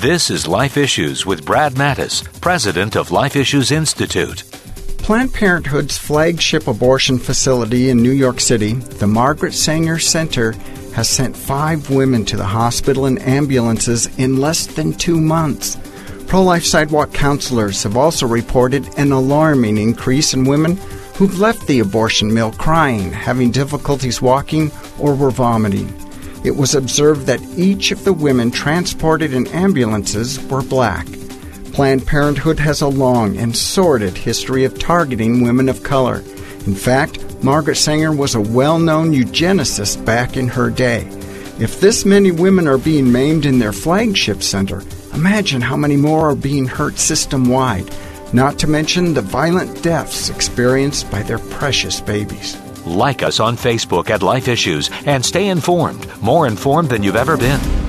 This is Life Issues with Brad Mattes, president of Life Issues Institute. Planned Parenthood's flagship abortion facility in New York City, the Margaret Sanger Center, has sent five women to the hospital in ambulances in less than two months. Pro life sidewalk counselors have also reported an alarming increase in women who've left the abortion mill crying, having difficulties walking, or were vomiting. It was observed that each of the women transported in ambulances were black. Planned Parenthood has a long and sordid history of targeting women of color. In fact, Margaret Sanger was a well known eugenicist back in her day. If this many women are being maimed in their flagship center, imagine how many more are being hurt system wide, not to mention the violent deaths experienced by their precious babies. Like us on Facebook at Life Issues and stay informed, more informed than you've ever been.